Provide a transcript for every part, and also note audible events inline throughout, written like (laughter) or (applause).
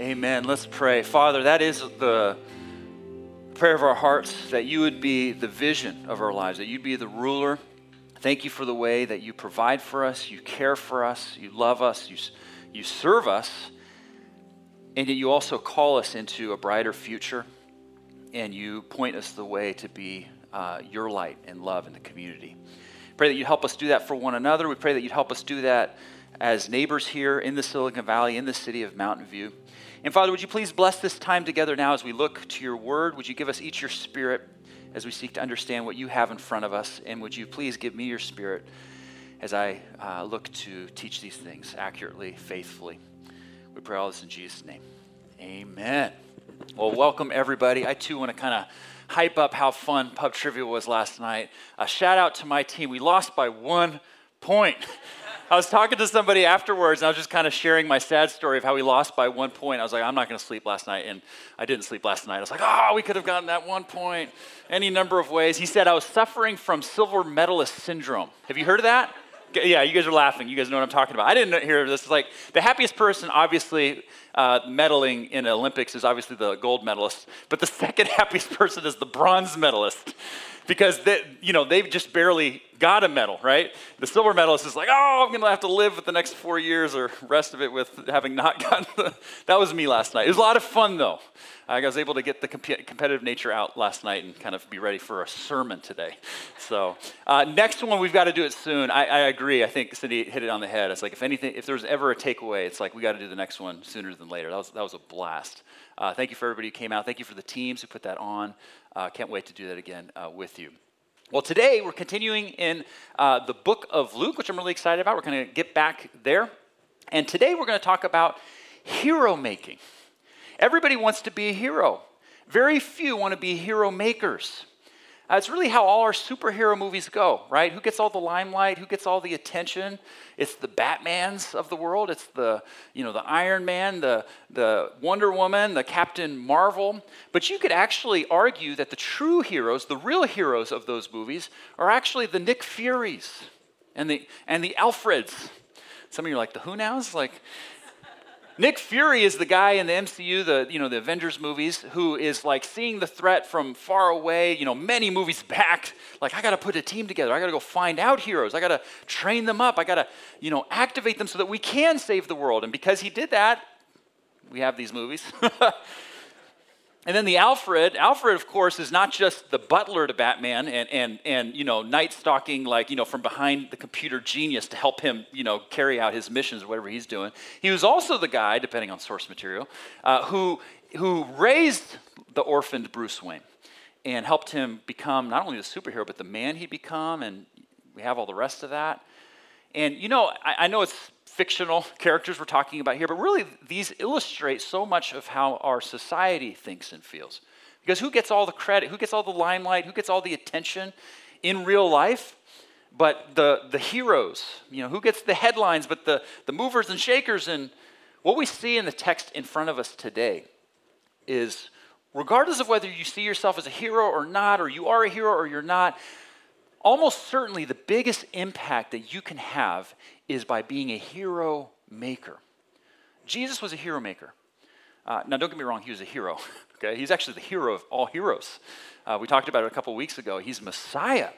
Amen. Let's pray. Father, that is the prayer of our hearts that you would be the vision of our lives, that you'd be the ruler. Thank you for the way that you provide for us, you care for us, you love us, you, you serve us, and yet you also call us into a brighter future, and you point us the way to be uh, your light and love in the community. Pray that you'd help us do that for one another. We pray that you'd help us do that as neighbors here in the Silicon Valley, in the city of Mountain View. And Father, would you please bless this time together now as we look to your word? Would you give us each your spirit as we seek to understand what you have in front of us? And would you please give me your spirit as I uh, look to teach these things accurately, faithfully? We pray all this in Jesus' name. Amen. Well, welcome everybody. I too want to kind of hype up how fun pub trivia was last night. A shout out to my team. We lost by one point. (laughs) I was talking to somebody afterwards, and I was just kind of sharing my sad story of how we lost by one point. I was like, I'm not going to sleep last night, and I didn't sleep last night. I was like, oh, we could have gotten that one point any number of ways. He said I was suffering from silver medalist syndrome. Have you heard of that? Yeah, you guys are laughing. You guys know what I'm talking about. I didn't hear this. It's like the happiest person, obviously, uh, medaling in Olympics is obviously the gold medalist, but the (laughs) second happiest person is the bronze medalist because they, you know they've just barely got a medal, right? The silver medalist is like, oh, I'm to have to live with the next four years or rest of it with having not (laughs) gotten the. That was me last night. It was a lot of fun though. I was able to get the comp- competitive nature out last night and kind of be ready for a sermon today. So uh, next one, we've got to do it soon. I, I, agree. I think Cindy hit it on the head. It's like if anything, if there's ever a takeaway, it's like we got to do the next one sooner than later. That was that was a blast. Uh, thank you for everybody who came out. Thank you for the teams who put that on. Uh, can't wait to do that again uh, with you. Well, today we're continuing in uh, the book of Luke, which I'm really excited about. We're going to get back there. And today we're going to talk about hero making. Everybody wants to be a hero, very few want to be hero makers. Uh, it's really how all our superhero movies go, right? Who gets all the limelight? Who gets all the attention? It's the Batmans of the world. It's the, you know, the Iron Man, the, the Wonder Woman, the Captain Marvel. But you could actually argue that the true heroes, the real heroes of those movies, are actually the Nick Furies and the, and the Alfreds. Some of you are like, the who nows? Like, Nick Fury is the guy in the MCU, the you know the Avengers movies, who is like seeing the threat from far away. You know, many movies back. Like I got to put a team together. I got to go find out heroes. I got to train them up. I got to you know activate them so that we can save the world. And because he did that, we have these movies. (laughs) And then the Alfred, Alfred, of course, is not just the butler to Batman and, and, and you know, night stalking, like, you know, from behind the computer genius to help him, you know, carry out his missions or whatever he's doing. He was also the guy, depending on source material, uh, who, who raised the orphaned Bruce Wayne and helped him become not only the superhero, but the man he become. And we have all the rest of that. And, you know, I, I know it's fictional characters we're talking about here, but really these illustrate so much of how our society thinks and feels. Because who gets all the credit? Who gets all the limelight? Who gets all the attention in real life? But the, the heroes, you know, who gets the headlines, but the, the movers and shakers. And what we see in the text in front of us today is regardless of whether you see yourself as a hero or not, or you are a hero or you're not, almost certainly the biggest impact that you can have is by being a hero maker. Jesus was a hero maker. Uh, now, don't get me wrong, he was a hero. (laughs) Okay, he's actually the hero of all heroes. Uh, we talked about it a couple weeks ago. He's Messiah.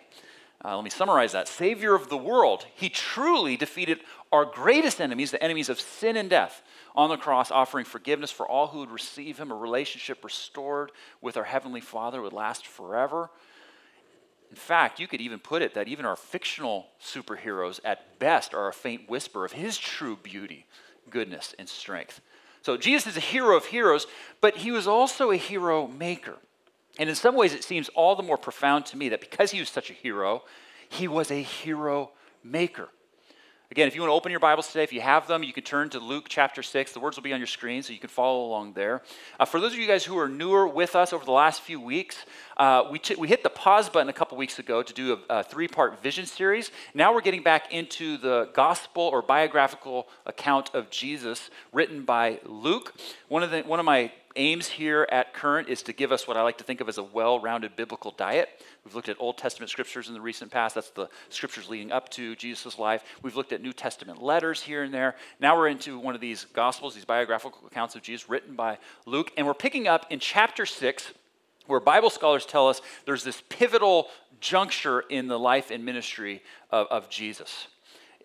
Uh, let me summarize that Savior of the world. He truly defeated our greatest enemies, the enemies of sin and death, on the cross, offering forgiveness for all who would receive Him, a relationship restored with our Heavenly Father would last forever. In fact, you could even put it that even our fictional superheroes, at best, are a faint whisper of his true beauty, goodness, and strength. So Jesus is a hero of heroes, but he was also a hero maker. And in some ways, it seems all the more profound to me that because he was such a hero, he was a hero maker. Again, if you want to open your Bibles today, if you have them, you can turn to Luke chapter 6. The words will be on your screen, so you can follow along there. Uh, for those of you guys who are newer with us over the last few weeks, uh, we, t- we hit the pause button a couple weeks ago to do a, a three part vision series. Now we're getting back into the gospel or biographical account of Jesus written by Luke. One of, the, one of my aims here at Current is to give us what I like to think of as a well rounded biblical diet. We've looked at Old Testament scriptures in the recent past. That's the scriptures leading up to Jesus' life. We've looked at New Testament letters here and there. Now we're into one of these Gospels, these biographical accounts of Jesus written by Luke. And we're picking up in chapter 6, where Bible scholars tell us there's this pivotal juncture in the life and ministry of, of Jesus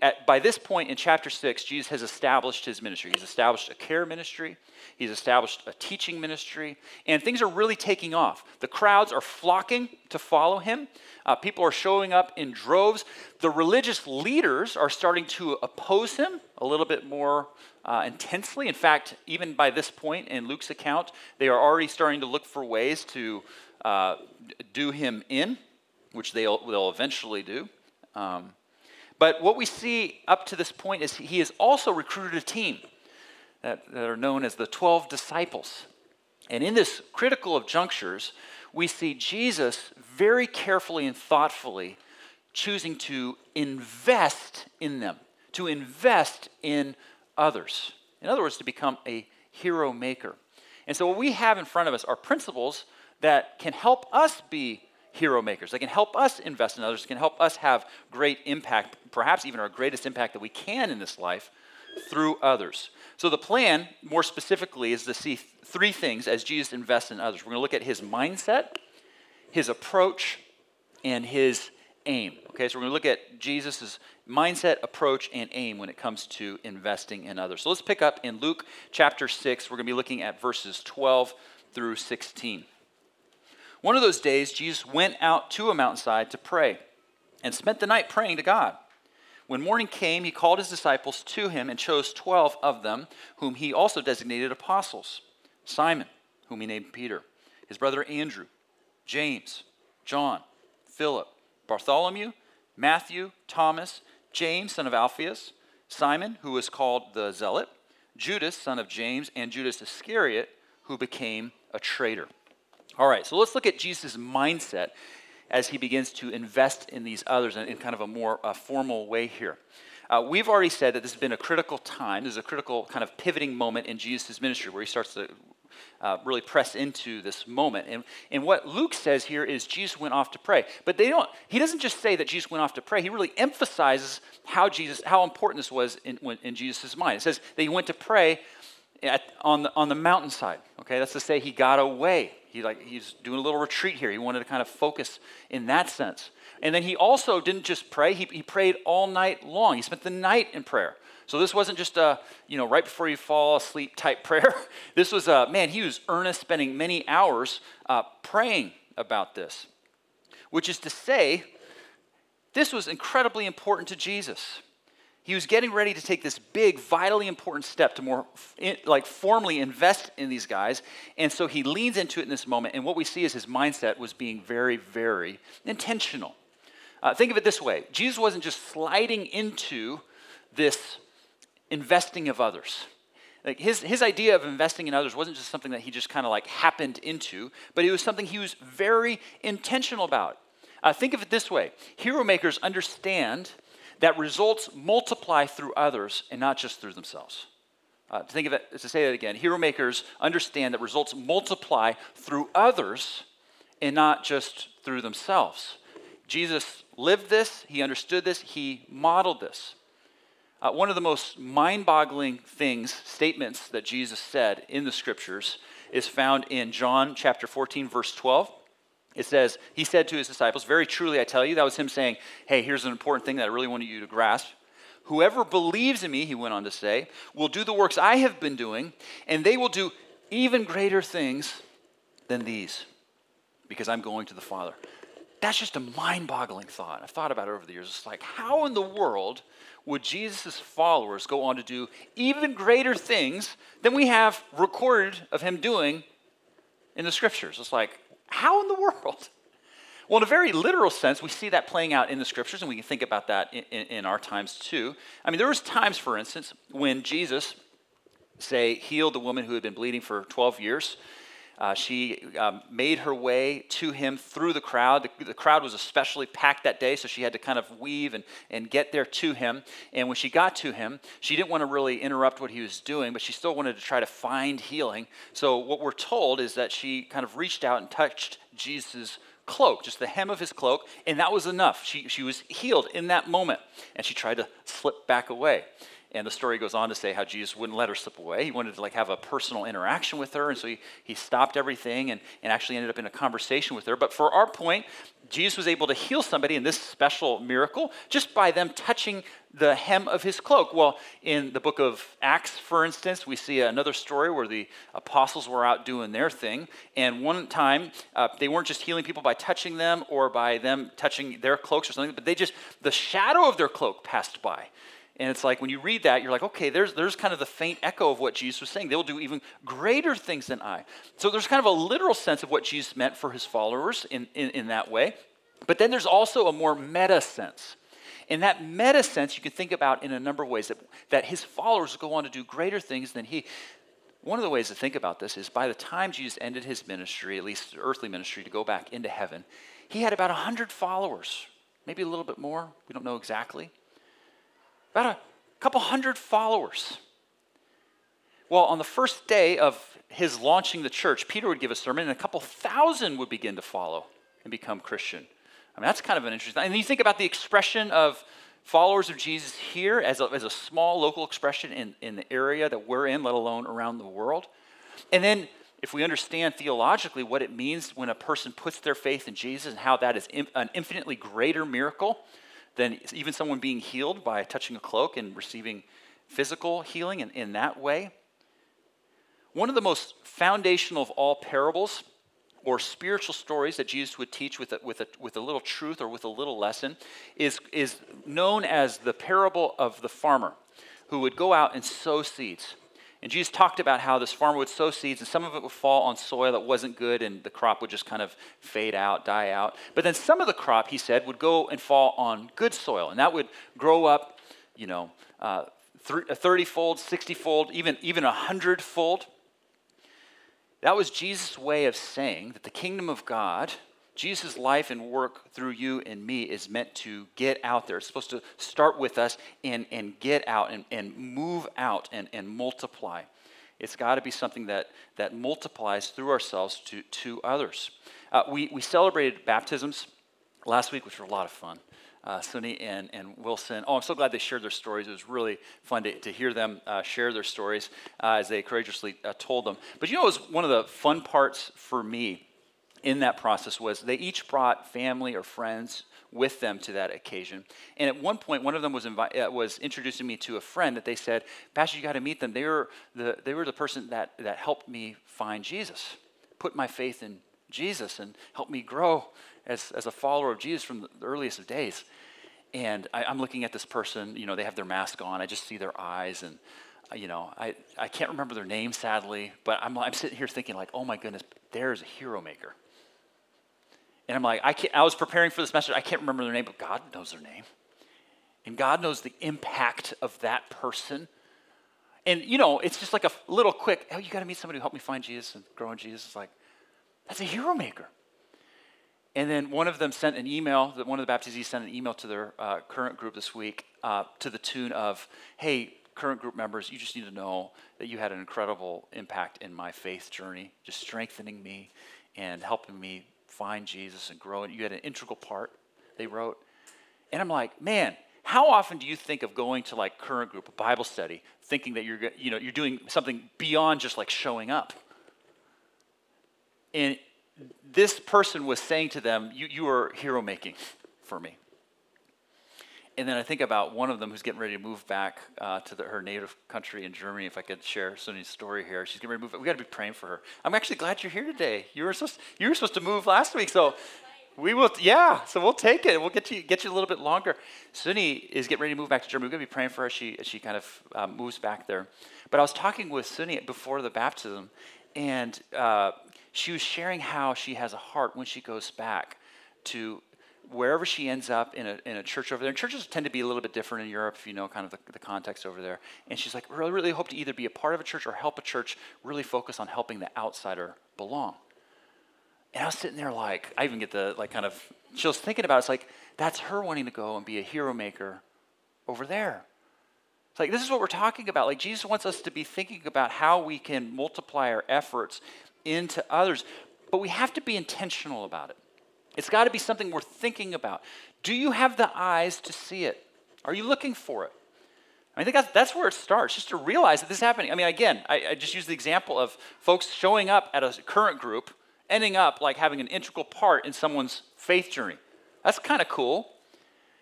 at, by this point in chapter 6, Jesus has established his ministry. He's established a care ministry, he's established a teaching ministry, and things are really taking off. The crowds are flocking to follow him, uh, people are showing up in droves. The religious leaders are starting to oppose him a little bit more uh, intensely. In fact, even by this point in Luke's account, they are already starting to look for ways to uh, do him in, which they'll, they'll eventually do. Um, but what we see up to this point is he has also recruited a team that, that are known as the 12 disciples. And in this critical of junctures, we see Jesus very carefully and thoughtfully choosing to invest in them, to invest in others. In other words, to become a hero maker. And so, what we have in front of us are principles that can help us be hero makers. They can help us invest in others, can help us have great impact, perhaps even our greatest impact that we can in this life through others. So the plan, more specifically, is to see three things as Jesus invests in others. We're going to look at his mindset, his approach, and his aim. Okay, so we're going to look at Jesus' mindset, approach, and aim when it comes to investing in others. So let's pick up in Luke chapter 6. We're going to be looking at verses 12 through 16. One of those days, Jesus went out to a mountainside to pray and spent the night praying to God. When morning came, he called his disciples to him and chose 12 of them, whom he also designated apostles Simon, whom he named Peter, his brother Andrew, James, John, Philip, Bartholomew, Matthew, Thomas, James, son of Alphaeus, Simon, who was called the Zealot, Judas, son of James, and Judas Iscariot, who became a traitor. All right, so let's look at Jesus' mindset as he begins to invest in these others in, in kind of a more uh, formal way here. Uh, we've already said that this has been a critical time. This is a critical kind of pivoting moment in Jesus' ministry where he starts to uh, really press into this moment. And, and what Luke says here is Jesus went off to pray. But they don't, he doesn't just say that Jesus went off to pray. He really emphasizes how Jesus, how important this was in, in Jesus' mind. It says that he went to pray at, on, the, on the mountainside. Okay, that's to say he got away. He like he's doing a little retreat here. He wanted to kind of focus in that sense. And then he also didn't just pray, he, he prayed all night long. He spent the night in prayer. So this wasn't just a, you know, right before you fall asleep type (laughs) prayer. this was a, man, he was earnest, spending many hours uh, praying about this. Which is to say, this was incredibly important to Jesus he was getting ready to take this big, vitally important step to more, like, formally invest in these guys. And so he leans into it in this moment. And what we see is his mindset was being very, very intentional. Uh, think of it this way Jesus wasn't just sliding into this investing of others. Like his, his idea of investing in others wasn't just something that he just kind of like happened into, but it was something he was very intentional about. Uh, think of it this way hero makers understand that results multiply through others and not just through themselves. Uh, to think of it, to say that again, hero makers understand that results multiply through others and not just through themselves. Jesus lived this, he understood this, he modeled this. Uh, one of the most mind boggling things, statements that Jesus said in the scriptures, is found in John chapter 14, verse 12. It says, He said to his disciples, Very truly I tell you, that was him saying, Hey, here's an important thing that I really wanted you to grasp. Whoever believes in me, he went on to say, will do the works I have been doing, and they will do even greater things than these, because I'm going to the Father. That's just a mind boggling thought. I've thought about it over the years. It's like, how in the world would Jesus' followers go on to do even greater things than we have recorded of him doing in the scriptures? It's like, how in the world? (laughs) Well, in a very literal sense, we see that playing out in the scriptures, and we can think about that in, in, in, our times too. I mean, there was times, for instance, when Jesus, say, healed the woman who had been bleeding for 12 years. Uh, she um, made her way to him through the crowd. The, the, crowd was especially packed that day, so she had to kind of weave and, and get there to him. And when she got to him, she didn't want to really interrupt what he was doing, but she still wanted to try to find healing. So, what we're told is that she kind of reached out and touched Jesus' cloak, just the hem of his cloak, and that was enough. She, she was healed in that moment, and she tried to slip back away. And the story goes on to say how Jesus wouldn't let her slip away. He wanted to like have a personal interaction with her, and so he, he stopped everything and, and actually ended up in a conversation with her. But for our point, Jesus was able to heal somebody in this special miracle just by them touching the hem of his cloak. Well, in the book of Acts, for instance, we see another story where the apostles were out doing their thing. And one time, uh, they weren't just healing people by touching them or by them touching their cloaks or something, but they just, the shadow of their cloak passed by. And it's like when you read that, you're like, okay, there's, there's kind of the faint echo of what Jesus was saying. They'll do even greater things than I. So there's kind of a literal sense of what Jesus meant for his followers in, in, in that way. But then there's also a more meta sense. In that meta sense, you can think about in a number of ways that, that his followers go on to do greater things than he. One of the ways to think about this is by the time Jesus ended his ministry, at least earthly ministry, to go back into heaven, he had about 100 followers, maybe a little bit more. We don't know exactly about a couple hundred followers. Well, on the first day of his launching the church, Peter would give a sermon, and a couple thousand would begin to follow and become Christian. I mean, that's kind of an interesting. And you think about the expression of followers of Jesus here as a, as a small local expression in, in the area that we're in, let alone around the world. And then, if we understand theologically what it means when a person puts their faith in Jesus and how that is an infinitely greater miracle than even someone being healed by touching a cloak and receiving physical healing in, in that way. One of the most foundational of all parables or spiritual stories that Jesus would teach with a, with a, with a little truth or with a little lesson is, is known as the parable of the farmer who would go out and sow seeds. And Jesus talked about how this farmer would sow seeds, and some of it would fall on soil that wasn't good, and the crop would just kind of fade out, die out. But then some of the crop, he said, would go and fall on good soil, and that would grow up, you know, uh, 30 fold, 60 fold, even, even 100 fold. That was Jesus' way of saying that the kingdom of God Jesus' life and work through you and me is meant to get out there. It's supposed to start with us and, and get out and, and move out and, and multiply. It's got to be something that, that multiplies through ourselves to, to others. Uh, we, we celebrated baptisms last week, which were a lot of fun. Uh, Sunny and, and Wilson. Oh, I'm so glad they shared their stories. It was really fun to, to hear them uh, share their stories uh, as they courageously uh, told them. But you know, it was one of the fun parts for me in that process was they each brought family or friends with them to that occasion. And at one point, one of them was, invi- uh, was introducing me to a friend that they said, Pastor, you got to meet them. They were the, they were the person that, that helped me find Jesus, put my faith in Jesus, and helped me grow as, as a follower of Jesus from the earliest of days. And I, I'm looking at this person, you know, they have their mask on. I just see their eyes and uh, you know, I, I can't remember their name sadly, but I'm, I'm sitting here thinking like, oh my goodness, there's a hero maker. And I'm like, I, can't, I was preparing for this message. I can't remember their name, but God knows their name. And God knows the impact of that person. And, you know, it's just like a little quick, oh, you got to meet somebody who helped me find Jesus and grow in Jesus. It's like, that's a hero maker. And then one of them sent an email, that one of the baptizees sent an email to their uh, current group this week uh, to the tune of, hey, current group members, you just need to know that you had an incredible impact in my faith journey, just strengthening me and helping me find Jesus and grow. And you had an integral part, they wrote. And I'm like, man, how often do you think of going to like current group, a Bible study, thinking that you're, you know, you're doing something beyond just like showing up? And this person was saying to them, you, you are hero making for me and then I think about one of them who's getting ready to move back uh, to the, her native country in Germany. If I could share Sunny's story here, she's getting ready to move. We got to be praying for her. I'm actually glad you're here today. You were supposed you were supposed to move last week, so we will. Yeah, so we'll take it. We'll get you get you a little bit longer. Sunny is getting ready to move back to Germany. We're going to be praying for her. She she kind of um, moves back there. But I was talking with Sunny before the baptism, and uh, she was sharing how she has a heart when she goes back to wherever she ends up in a, in a church over there. And churches tend to be a little bit different in Europe, if you know kind of the, the context over there. And she's like, really, really hope to either be a part of a church or help a church really focus on helping the outsider belong. And I was sitting there like, I even get the like kind of chills thinking about it. It's like, that's her wanting to go and be a hero maker over there. It's like, this is what we're talking about. Like, Jesus wants us to be thinking about how we can multiply our efforts into others, but we have to be intentional about it. It's got to be something we're thinking about. Do you have the eyes to see it? Are you looking for it? I think that's, that's where it starts, just to realize that this is happening. I mean, again, I, I just use the example of folks showing up at a current group, ending up like having an integral part in someone's faith journey. That's kind of cool.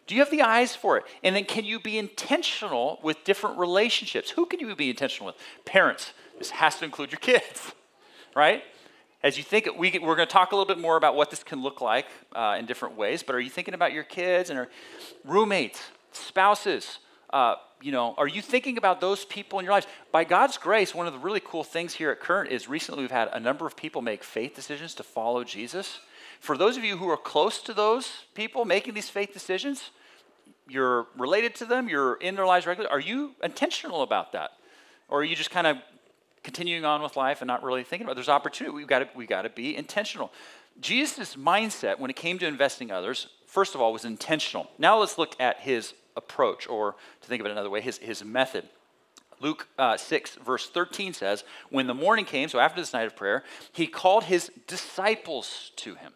Do you have the eyes for it? And then can you be intentional with different relationships? Who can you be intentional with? Parents. This has to include your kids, (laughs) right? As you think, we, we're going to talk a little bit more about what this can look like uh, in different ways, but are you thinking about your kids and roommates, spouses? Uh, you know, are you thinking about those people in your lives? By God's grace, one of the really cool things here at Current is recently we've had a number of people make faith decisions to follow Jesus. For those of you who are close to those people making these faith decisions, you're related to them, you're in their lives regularly. Are you intentional about that? Or are you just kind of continuing on with life and not really thinking about it. There's opportunity. We've got to, we've got to be intentional. Jesus' mindset when it came to investing others, first of all, was intentional. Now let's look at his approach, or to think of it another way, his, his method. Luke uh, 6, verse 13 says, When the morning came, so after this night of prayer, he called his disciples to him.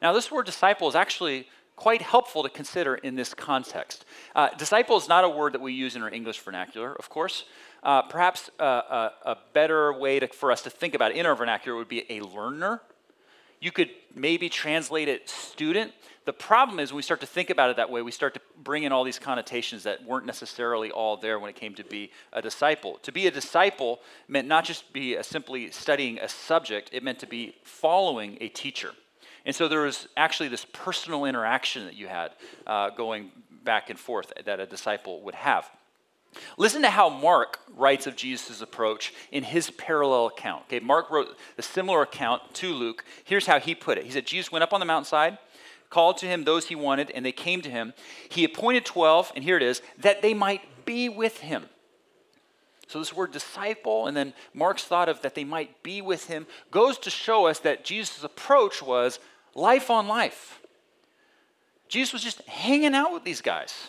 Now, this word disciple is actually quite helpful to consider in this context. Uh, disciple is not a word that we use in our English vernacular, of course. Uh, perhaps a, a, a, better way to, for us to think about it in our vernacular would be a learner. You could maybe translate it student. The problem is when we start to think about it that way, we start to bring in all these connotations that weren't necessarily all there when it came to be a disciple. To be a disciple meant not just be a simply studying a subject, it meant to be following a teacher. And so there was actually this personal interaction that you had uh, going back and forth that a disciple would have. Listen to how Mark writes of Jesus' approach in his parallel account. Okay, Mark wrote a similar account to Luke. Here's how he put it. He said, Jesus went up on the mountainside, called to him those he wanted, and they came to him. He appointed 12, and here it is, that they might be with him. So, this word disciple, and then Mark's thought of that they might be with him, goes to show us that Jesus' approach was life on life. Jesus was just hanging out with these guys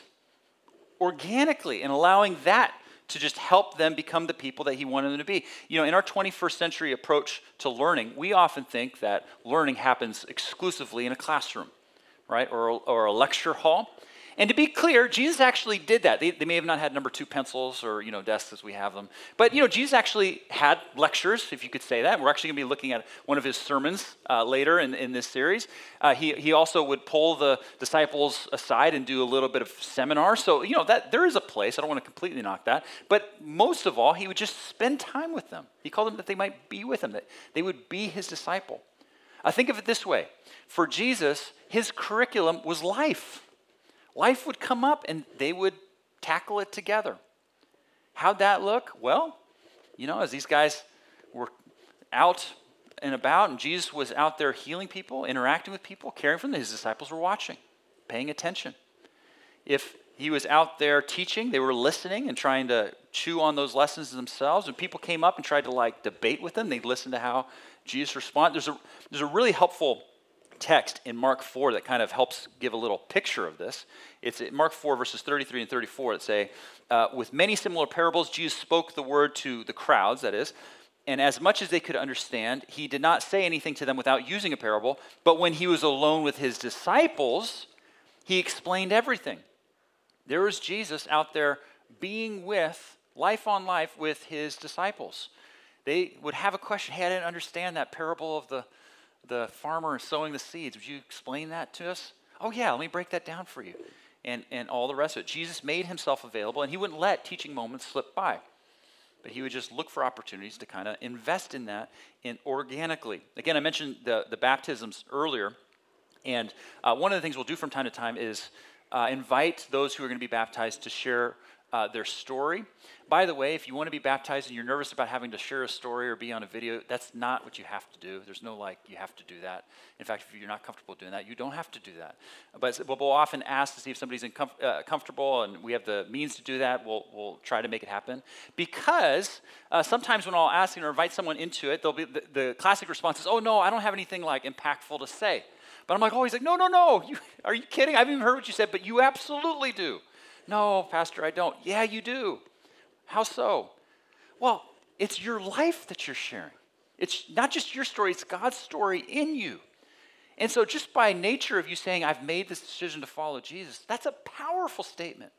organically and allowing that to just help them become the people that he wanted them to be. You know, in our 21st century approach to learning, we often think that learning happens exclusively in a classroom, right, or, or a lecture hall. And to be clear, Jesus actually did that. They, they, may have not had number two pencils or you know desks as we have them, but you know Jesus actually had lectures, if you could say that. We're actually going to be looking at one of his sermons uh, later in, in this series. Uh, he, he also would pull the disciples aside and do a little bit of seminar. So you know that there is a place. I don't want to completely knock that, but most of all, he would just spend time with them. He called them that they might be with him, that they would be his disciple. I think of it this way: for Jesus, his curriculum was life life would come up and they would tackle it together. How'd that look? Well, you know, as these guys were out and about, and Jesus was out there healing people, interacting with people, caring for them, his disciples were watching, paying attention. If he was out there teaching, they were listening and trying to chew on those lessons themselves. When people came up and tried to like debate with them, they'd listen to how Jesus responded. There's a, there's a really helpful text in Mark 4 that kind of helps give a little picture of this. It's Mark 4, verses 33 and 34 that say, uh, With many similar parables, Jesus spoke the word to the crowds, that is, and as much as they could understand, he did not say anything to them without using a parable. But when he was alone with his disciples, he explained everything. There was Jesus out there being with, life on life, with his disciples. They would have a question Hey, I didn't understand that parable of the the farmer sowing the seeds. Would you explain that to us? Oh, yeah, let me break that down for you. And, and all the rest of it. Jesus made himself available, and he wouldn't let teaching moments slip by. But he would just look for opportunities to kind of invest in that in organically. Again, I mentioned the, the baptisms earlier. And uh, one of the things we'll do from time to time is uh, invite those who are going to be baptized to share uh, their story. By the way, if you want to be baptized and you're nervous about having to share a story or be on a video, that's not what you have to do. There's no like, you have to do that. In fact, if you're not comfortable doing that, you don't have to do that. But we'll often ask to see if somebody's incom- uh, comfortable and we have the means to do that. We'll, we'll try to make it happen. Because uh, sometimes when I'll ask or invite someone into it, they'll be, the, the classic response is, oh no, I don't have anything like impactful to say. But I'm like, oh, he's like, no, no, no. You, are you kidding? I haven't even heard what you said, but you absolutely do. No, Pastor, I don't. Yeah, you do. How so? Well, it's your life that you're sharing. It's not just your story, it's God's story in you. And so, just by nature of you saying, I've made this decision to follow Jesus, that's a powerful statement.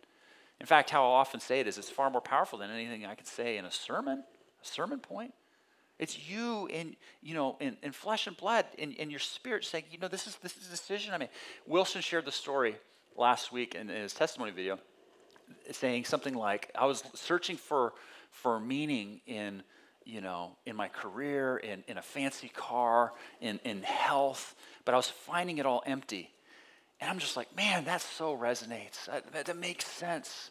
In fact, how I often say it is, it's far more powerful than anything I could say in a sermon, a sermon point. It's you in, you know, in, in flesh and blood, in, in your spirit saying, you know, this is, this is a decision I made. Wilson shared the story last week in, in his testimony video, saying something like, I was searching for, for meaning in, you know, in my career, in, in a fancy car, in, in health, but I was finding it all empty. And I'm just like, man, that so resonates. That, that, makes sense.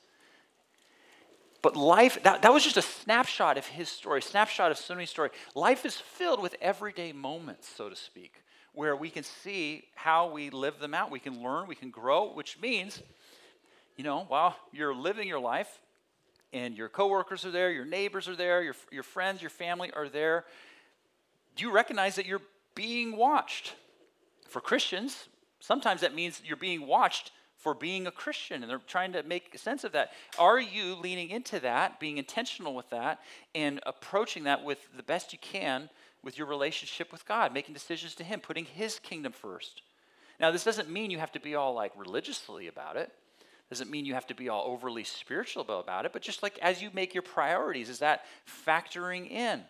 But life, that, that was just a snapshot of his story, snapshot of Sunny's story. Life is filled with everyday moments, so to speak, where we can see how we live them out. We can learn, we can grow, which means, you know, while you're living your life and your coworkers are there, your neighbors are there, your, your friends, your family are there, do you recognize that you're being watched? For Christians, sometimes that means you're being watched for being a Christian, and they're trying to make sense of that. Are you leaning into that, being intentional with that, and approaching that with the best you can with your relationship with God, making decisions to Him, putting His kingdom first? Now, this doesn't mean you have to be all like religiously about it. Doesn't mean you have to be all overly spiritual about it, but just like as you make your priorities, is that factoring in?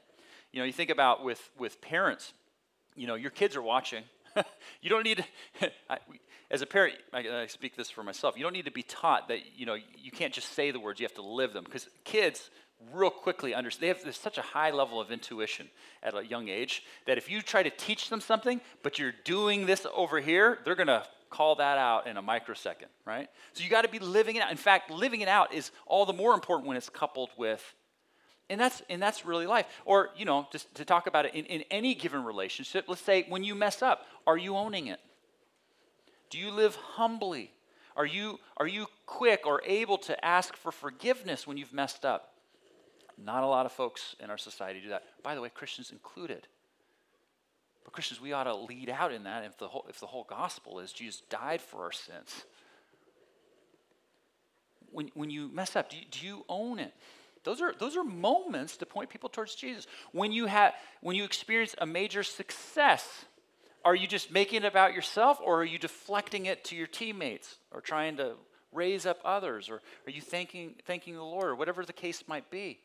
You know, you think about with with parents. You know, your kids are watching. (laughs) you don't need to, (laughs) I, as a parent, I, I, speak this for myself. You don't need to be taught that you know you can't just say the words; you have to live them. Because kids real quickly understand. They have there's such a high level of intuition at a young age that if you try to teach them something, but you're doing this over here, they're gonna call that out in a microsecond, right? So you got to be living it out. In fact, living it out is all the more important when it's coupled with and that's and that's really life or you know just to talk about it in, in any given relationship let's say when you mess up are you owning it do you live humbly? Are you, are you quick or able to ask for forgiveness when you've messed up? Not a lot of folks in our society do that. By the way, Christians included. But Christians, we ought to lead out in that if the whole, if the whole gospel is Jesus died for our sins. When, when you mess up, do you, do you own it? Those are, those are moments to point people towards Jesus. When you, have, when you experience a major success, are you just making it about yourself or are you deflecting it to your teammates or trying to raise up others or are you thanking, thanking the Lord or whatever the case might be?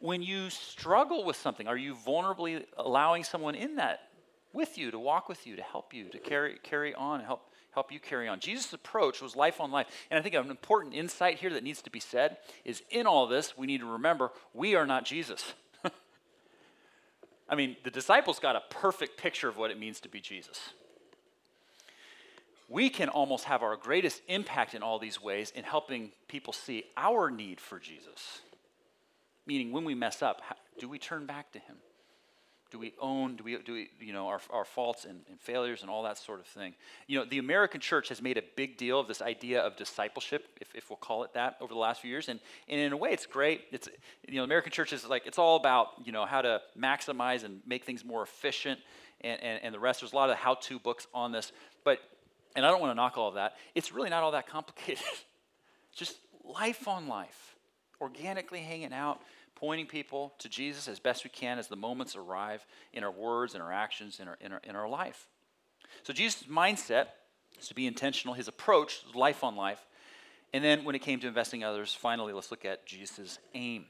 When you struggle with something, are you vulnerably allowing someone in that with you to walk with you, to help you, to carry, carry on, help, help you carry on? Jesus' approach was life on life. And I think an important insight here that needs to be said is in all this, we need to remember we are not Jesus. (laughs) I mean, the disciples got a perfect picture of what it means to be Jesus. We can almost have our greatest impact in all these ways in helping people see our need for Jesus. Meaning, when we mess up, do we turn back to Him? Do we own, do we, do we you know, our, our faults and, and, failures and all that sort of thing? You know, the American church has made a big deal of this idea of discipleship, if, if we'll call it that, over the last few years. And, and in a way, it's great. It's, you know, American church is like, it's all about, you know, how to maximize and make things more efficient and, and, and the rest. There's a lot of how-to books on this. But, and I don't want to knock all of that. It's really not all that complicated. (laughs) just life on life, organically hanging out, pointing people to Jesus as best we can as the moments arrive in our words and our actions in our, in our, in our life. So Jesus' mindset is to be intentional. His approach life on life. And then when it came to investing others, finally, let's look at Jesus' aim,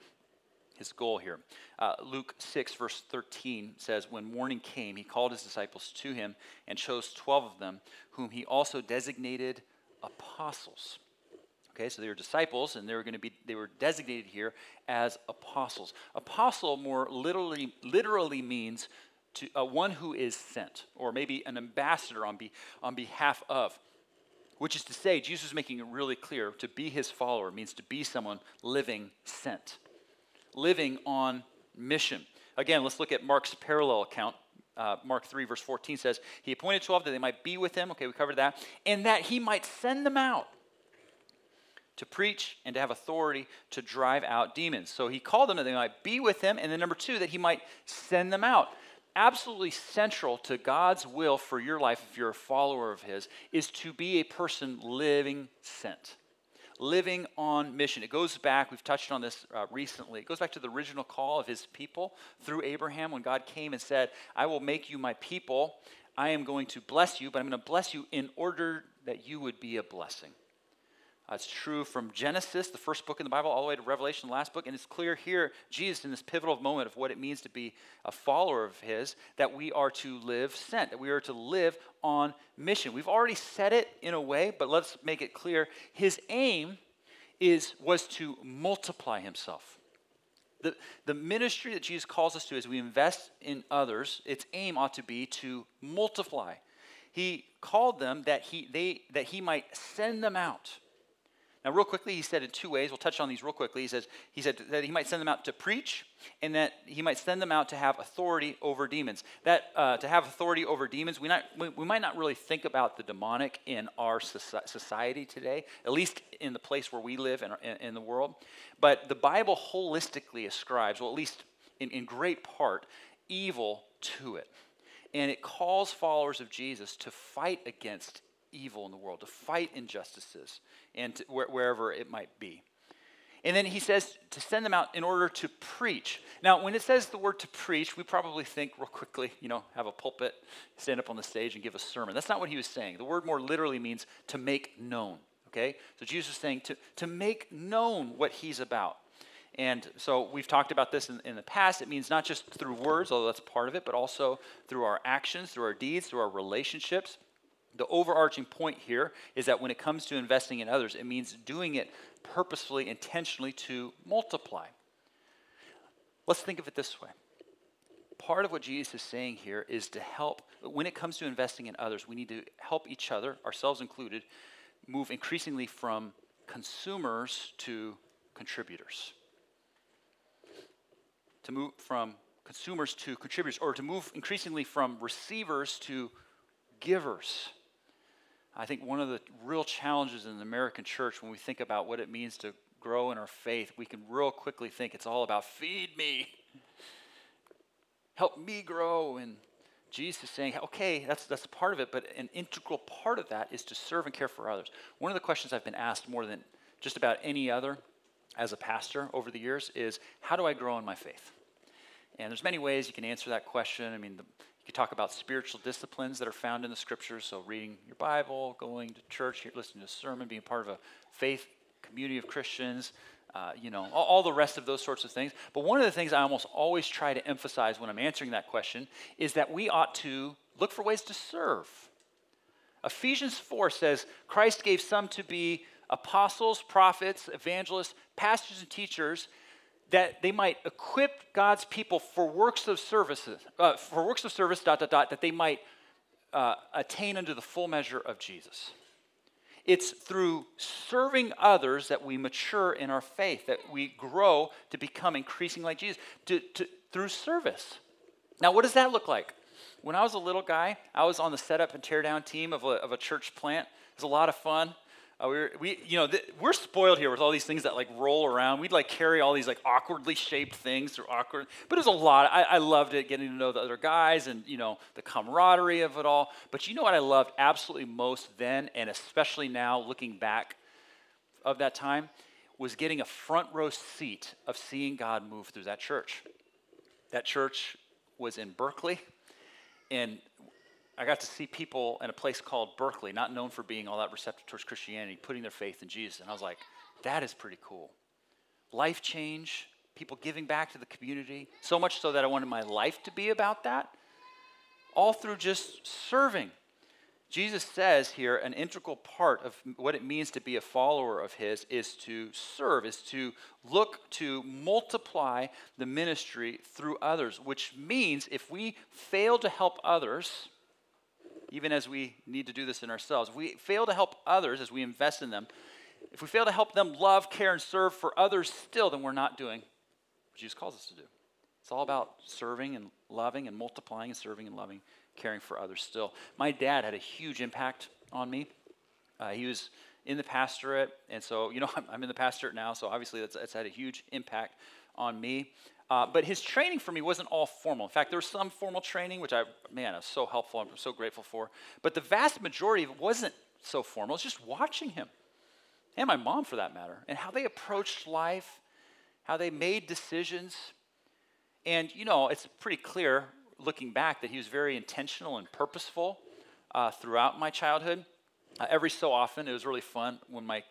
his goal here. Uh, Luke 6, verse 13 says, When morning came, he called his disciples to him and chose 12 of them, whom he also designated apostles. Okay, so they were disciples, and they were going to be they were designated here as apostles. Apostle more literally literally means to uh, one who is sent, or maybe an ambassador on be, on behalf of. which is to say, Jesus is making it really clear to be his follower means to be someone living sent, living on mission. Again, let's look at Mark's parallel account. Uh, Mark 3, verse 14 says, He appointed 12 that they might be with him. Okay, we covered that. And that he might send them out to preach and to have authority to drive out demons. So he called them that they might be with him. And then number two, that he might send them out absolutely central to God's will for your life, if you're a follower of His, is to be a person living sent, living on mission. It goes back, we've touched on this uh, recently, it goes back to the original call of His people through Abraham when God came and said, I will make you my people. I am going to bless you, but I'm going to bless you in order that you would be a blessing. Uh, it's true from Genesis, the first book in the Bible, all the way to Revelation, the last book. And it's clear here, Jesus, in this pivotal moment of what it means to be a follower of His, that we are to live sent, that we are to live on mission. We've already said it in a way, but let's make it clear. His aim is, was to multiply Himself. The, the ministry that Jesus calls us to as we invest in others, its aim ought to be to multiply. He called them that he, they, that he might send them out now, real quickly, he said in two ways. We'll touch on these real quickly. He says he said that he might send them out to preach, and that he might send them out to have authority over demons. That uh, to have authority over demons, we, not, we, we might not really think about the demonic in our society today, at least in the place where we live in, in, in the world. But the Bible holistically ascribes, well, at least in, in great part, evil to it. And it calls followers of Jesus to fight against evil in the world, to fight injustices, and to, wh- wherever it might be. And then he says to send them out in order to preach. Now, when it says the word to preach, we probably think real quickly, you know, have a pulpit, stand up on the stage and give a sermon. That's not what he was saying. The word more literally means to make known, okay? So Jesus is saying to, to make known what he's about. And so we've talked about this in, in, the past. It means not just through words, although that's part of it, but also through our actions, through our deeds, through our relationships the overarching point here is that when it comes to investing in others, it means doing it purposefully, intentionally to multiply. Let's think of it this way. Part of what Jesus is saying here is to help, when it comes to investing in others, we need to help each other, ourselves included, move increasingly from consumers to contributors. To move from consumers to contributors, or to move increasingly from receivers to givers. I think one of the real challenges in the American church when we think about what it means to grow in our faith, we can real quickly think it's all about feed me, help me grow. And Jesus is saying, okay, that's, that's part of it, but an integral part of that is to serve and care for others. One of the questions I've been asked more than just about any other as a pastor over the years is, how do I grow in my faith? And there's many ways you can answer that question. I mean, the, you talk about spiritual disciplines that are found in the scriptures, so reading your Bible, going to church, listening to a sermon, being part of a faith community of Christians, uh, you know, all, all, the rest of those sorts of things. But one of the things I almost always try to emphasize when I'm answering that question is that we ought to look for ways to serve. Ephesians 4 says Christ gave some to be apostles, prophets, evangelists, pastors, and teachers that they might equip God's people for works of services, uh, for works of service, dot, dot, dot, that they might uh, attain unto the full measure of Jesus. It's through serving others that we mature in our faith, that we grow to become increasing like Jesus, to, to, through service. Now, what does that look like? When I was a little guy, I was on the setup and tear down team of a, of a church plant. It was a lot of fun. Uh, we, were, we, you know, th- we're spoiled here with all these things that like roll around. We'd like carry all these like awkwardly shaped things through awkward, but it was a lot. I, I loved it, getting to know the other guys and you know the camaraderie of it all. But you know what I loved absolutely most then, and especially now looking back of that time, was getting a front row seat of seeing God move through that church. That church was in Berkeley, and I got to see people in a place called Berkeley, not known for being all that receptive towards Christianity, putting their faith in Jesus. And I was like, that is pretty cool. Life change, people giving back to the community, so much so that I wanted my life to be about that, all through just serving. Jesus says here an integral part of what it means to be a follower of his is to serve, is to look to multiply the ministry through others, which means if we fail to help others, even as we need to do this in ourselves. If we fail to help others as we invest in them, if we fail to help them love, care, and serve for others still, then we're not doing what Jesus calls us to do. It's all about serving and loving and multiplying and serving and loving, caring for others still. My dad had a huge impact on me. Uh, he was in the pastorate, and so, you know, (laughs) I'm, I'm in the pastorate now, so obviously that's, that's had a huge impact on me. Uh, but his training for me wasn't all formal. In fact, there was some formal training, which I, man, was so helpful. I'm so grateful for. But the vast majority of it wasn't so formal. It's just watching him, and my mom for that matter, and how they approached life, how they made decisions. And, you know, it's pretty clear looking back that he was very intentional and purposeful uh, throughout my childhood. Uh, every so often, it was really fun when my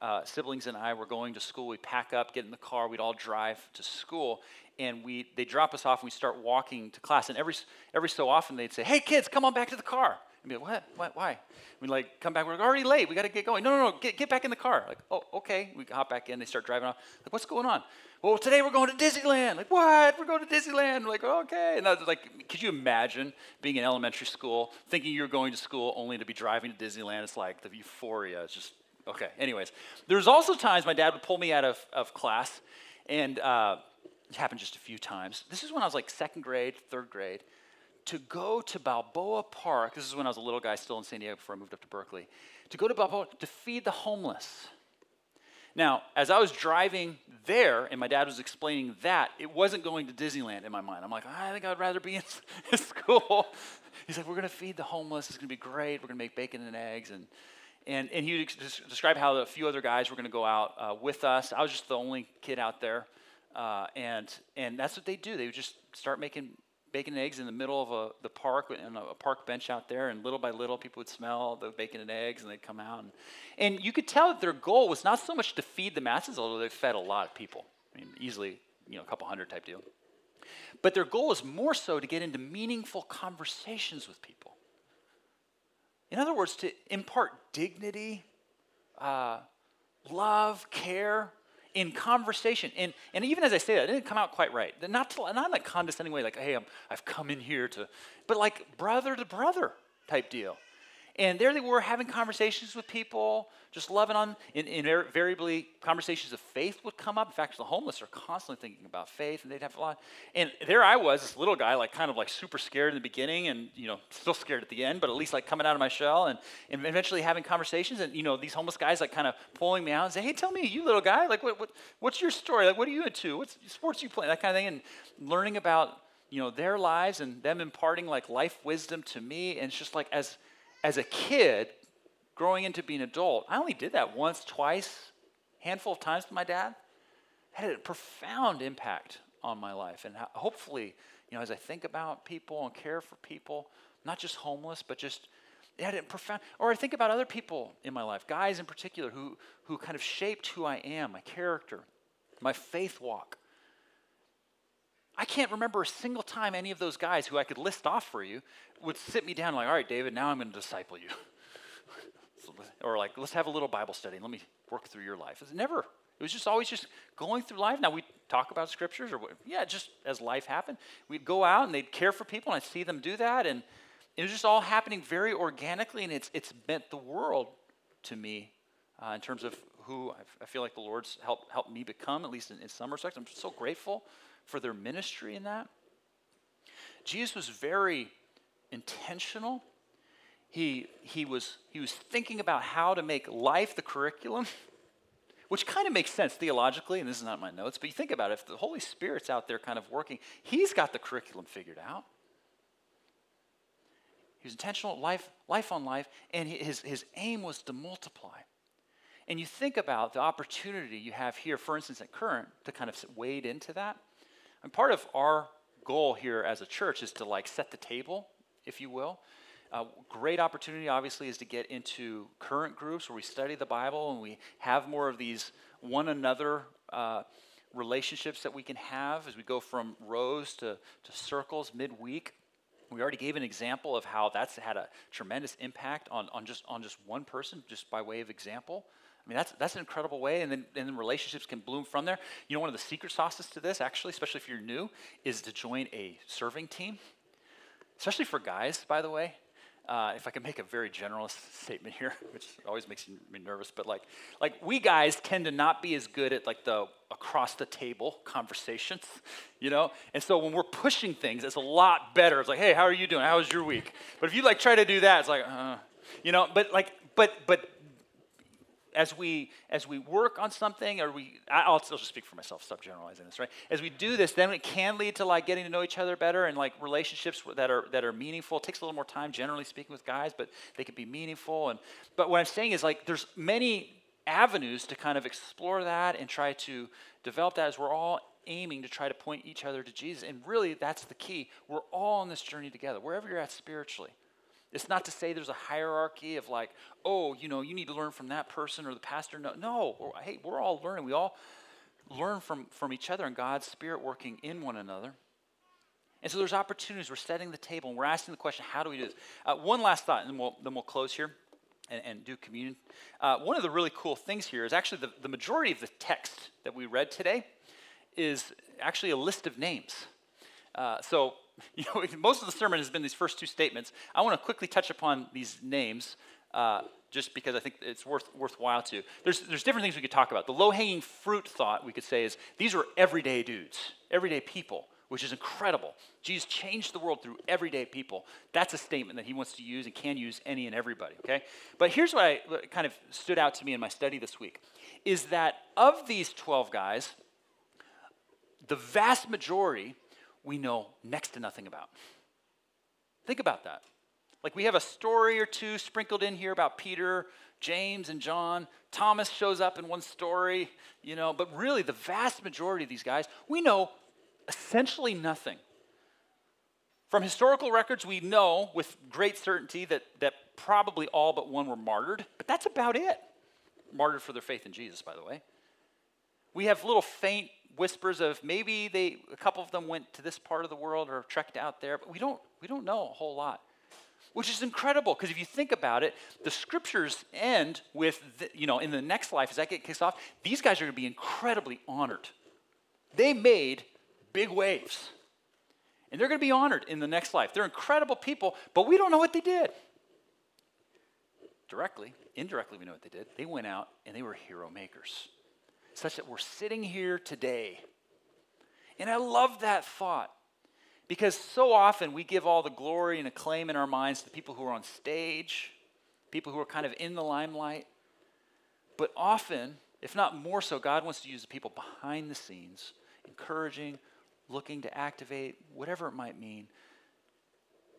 uh, siblings and I were going to school. We'd pack up, get in the car, we'd all drive to school, and we they drop us off and we start walking to class. And every every so often they'd say, "Hey kids, come on back to the car." And be like, "What? What? Why?" We like come back. We're like, already late. We got to get going. No, no, no. Get get back in the car. Like, oh, okay. We hop back in. They start driving off. Like, what's going on? Well, today we're going to Disneyland. Like, what? We're going to Disneyland. We're like, okay. And I was like, could you imagine being in elementary school, thinking you're going to school only to be driving to Disneyland? It's like the euphoria is just Okay, anyways. There's also times my dad would pull me out of, of class, and uh, it happened just a few times. This is when I was like second grade, third grade, to go to Balboa Park. This is when I was a little guy still in San Diego before I moved up to Berkeley. To go to Balboa to feed the homeless. Now, as I was driving there and my dad was explaining that, it wasn't going to Disneyland in my mind. I'm like, I think I'd rather be in (laughs) school. He's like, we're going to feed the homeless. It's going to be great. We're going to make bacon and eggs. And and, and he would describe how a few other guys were going to go out uh, with us. I was just the only kid out there. Uh, and, and that's what they do. They would just start making bacon and eggs in the middle of a, the park a, a, park bench out there. And little by little, people would smell the bacon and eggs and they'd come out. And, and you could tell that their goal was not so much to feed the masses, although they fed a lot of people. I mean, easily, you know, a couple hundred type deal. But their goal was more so to get into meaningful conversations with people. In other words, to impart dignity, uh, love, care in conversation. And, and even as I say that, it didn't come out quite right. Not, to, not in a condescending way, like, hey, i I've come in here to, but like brother to brother type deal. And there they were having conversations with people, just loving on. In, invariably, conversations of faith would come up. In fact, the homeless are constantly thinking about faith, and they'd have a lot. And there I was, this little guy, like kind of like super scared in the beginning, and you know, still scared at the end, but at least like coming out of my shell, and, and eventually having conversations. And you know, these homeless guys like kind of pulling me out and say, "Hey, tell me, you little guy, like what, what what's your story? Like what are you into? What sports you play? That kind of thing." And learning about you know their lives and them imparting like life wisdom to me, and it's just like as as a kid, growing into being an adult, I only did that once, twice, handful of times with my dad. Had a profound impact on my life. And hopefully, you know, as I think about people and care for people, not just homeless, but just it had a profound or I think about other people in my life, guys in particular, who who kind of shaped who I am, my character, my faith walk. I can't remember a single time any of those guys who I could list off for you would sit me down like, all right, David, now I'm going to disciple you. (laughs) or like, let's have a little Bible study and let me work through your life. It's never. It was just always just going through life. Now we talk about scriptures or yeah, just as life happened. We'd go out and they'd care for people and I'd see them do that. And it was just all happening very organically and it's, it's meant the world to me uh, in terms of who I feel like the Lord's helped, helped me become, at least in, in some respects. I'm so grateful for their ministry in that. Jesus was very intentional. He, he, was, he was thinking about how to make life the curriculum, (laughs) which kind of makes sense theologically, and this is not my notes, but you think about it, if the Holy Spirit's out there kind of working, he's got the curriculum figured out. He was intentional, life, life on life, and his, his aim was to multiply. And you think about the opportunity you have here, for instance, at Current, to kind of wade into that. And part of our goal here as a church is to like set the table, if you will. Uh, great opportunity, obviously, is to get into current groups where we study the Bible and we have more of these one another uh, relationships that we can have as we go from rows to, to circles midweek. We already gave an example of how that's had a tremendous impact on, on, just, on just one person, just by way of example. I mean, that's, that's an incredible way, and then, and then relationships can bloom from there. You know, one of the secret sauces to this, actually, especially if you're new, is to join a serving team, especially for guys, by the way. uh, if I can make a very generalist statement here, (laughs) which always makes me nervous, but like, like we guys tend to not be as good at like the across the table conversations, you know? And so when we're pushing things, it's a lot better. It's like, hey, how are you doing? How was your week? But if you like try to do that, it's like, uh, you know, but like, but, but as we as we work on something or we i'll, just speak for myself stop generalizing this right? As we do this then it can lead to like getting to know each other better and like relationships that are that are meaningful. It takes a little more time generally speaking with guys but they can be meaningful. And but what i'm saying is like there's many avenues to kind of explore that and try to develop that as we're all aiming to try to point each other to jesus. And really that's the key. We're all on this journey together wherever you're at spiritually it's not to say there's a hierarchy of like, oh, you know, you need to learn from that person or the pastor. No, no. Hey, we're all learning. We all learn from, from each other and God's Spirit working in one another. And so there's opportunities. We're setting the table and we're asking the question, how do we do this? Uh, one last thought, and then we'll, then we'll close here and, and do communion. Uh, one of the really cool things here is actually the, the majority of the text that we read today is actually a list of names. Uh, so (laughs) you know, (laughs) most of the sermon has been these first two statements. I want to quickly touch upon these names uh, just because I think it's worth, worthwhile to. There's, there's different things we could talk about. The low hanging fruit thought we could say is these were everyday dudes, everyday people, which is incredible. Jesus changed the world through everyday people. That's a statement that he wants to use and can use any and everybody, okay? But here's what, I, what kind of stood out to me in my study this week is that of these 12 guys, the vast majority we know next to nothing about. Think about that. Like we have a story or two sprinkled in here about Peter, James, and John. Thomas shows up in one story, you know, but really the vast majority of these guys, we know essentially nothing. From historical records, we know with great certainty that, that probably all but one were martyred, but that's about it. Martyred for their faith in Jesus, by the way. We have little faint whispers of maybe they a couple of them went to this part of the world or trekked out there, but we don't we don't know a whole lot. Which is incredible because if you think about it, the scriptures end with the, you know in the next life as that get kicks off, these guys are going to be incredibly honored. They made big waves. And they're going to be honored in the next life. They're incredible people, but we don't know what they did. Directly, indirectly, we know what they did. They went out and they were hero makers such that we're sitting here today. And I love that thought because so often we give all the glory and acclaim in our minds to people who are on stage, people who are kind of in the limelight. But often, if not more so, God wants to use the people behind the scenes, encouraging, looking to activate, whatever it might mean,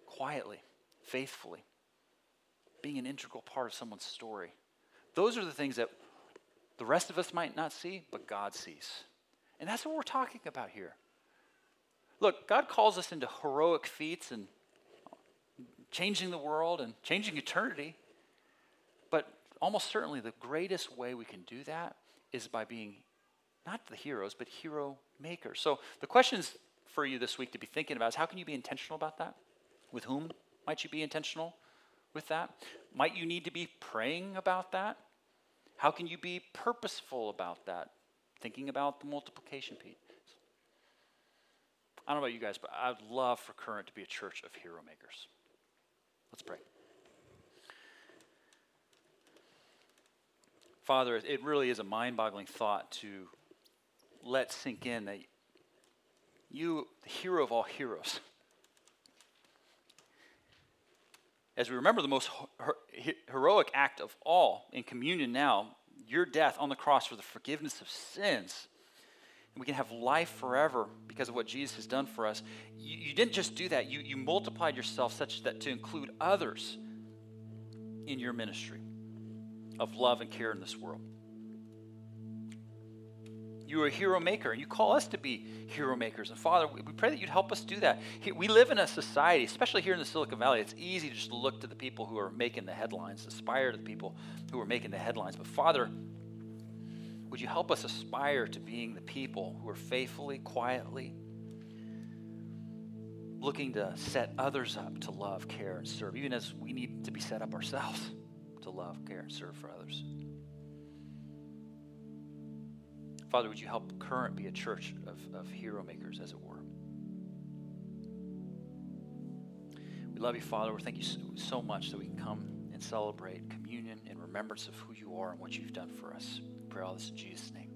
quietly, faithfully, being an integral part of someone's story. Those are the things that the rest of us might not see, but God sees. And that's what we're talking about here. Look, God calls us into heroic feats and changing the world and changing eternity. But almost certainly the greatest way we can do that is by being not the heroes, but hero makers. So the questions for you this week to be thinking about is how can you be intentional about that? With whom might you be intentional with that? Might you need to be praying about that? How can you be purposeful about that? Thinking about the multiplication piece. I don't know about you guys, but I'd love for Current to be a church of hero makers. Let's pray. Father, it really is a mind boggling thought to let sink in that you, the hero of all heroes, as we remember the most heroic act of all in communion now, your death on the cross for the forgiveness of sins, we can have life forever because of what Jesus has done for us. You, you didn't just do that, you, you multiplied yourself such that to include others in your ministry of love and care in this world. You are a hero maker, and you call us to be hero makers. And Father, we pray that you'd help us do that. We live in a society, especially here in the Silicon Valley, it's easy to just look to the people who are making the headlines, aspire to the people who are making the headlines. But Father, would you help us aspire to being the people who are faithfully, quietly, looking to set others up to love, care, and serve, even as we need to be set up ourselves to love, care, and serve for others. Father, would you help Current be a church of, of hero makers, as it were? We love you, Father. We thank you so, much that we can come and celebrate communion in remembrance of who you are and what you've done for us. We pray all this in Jesus' name.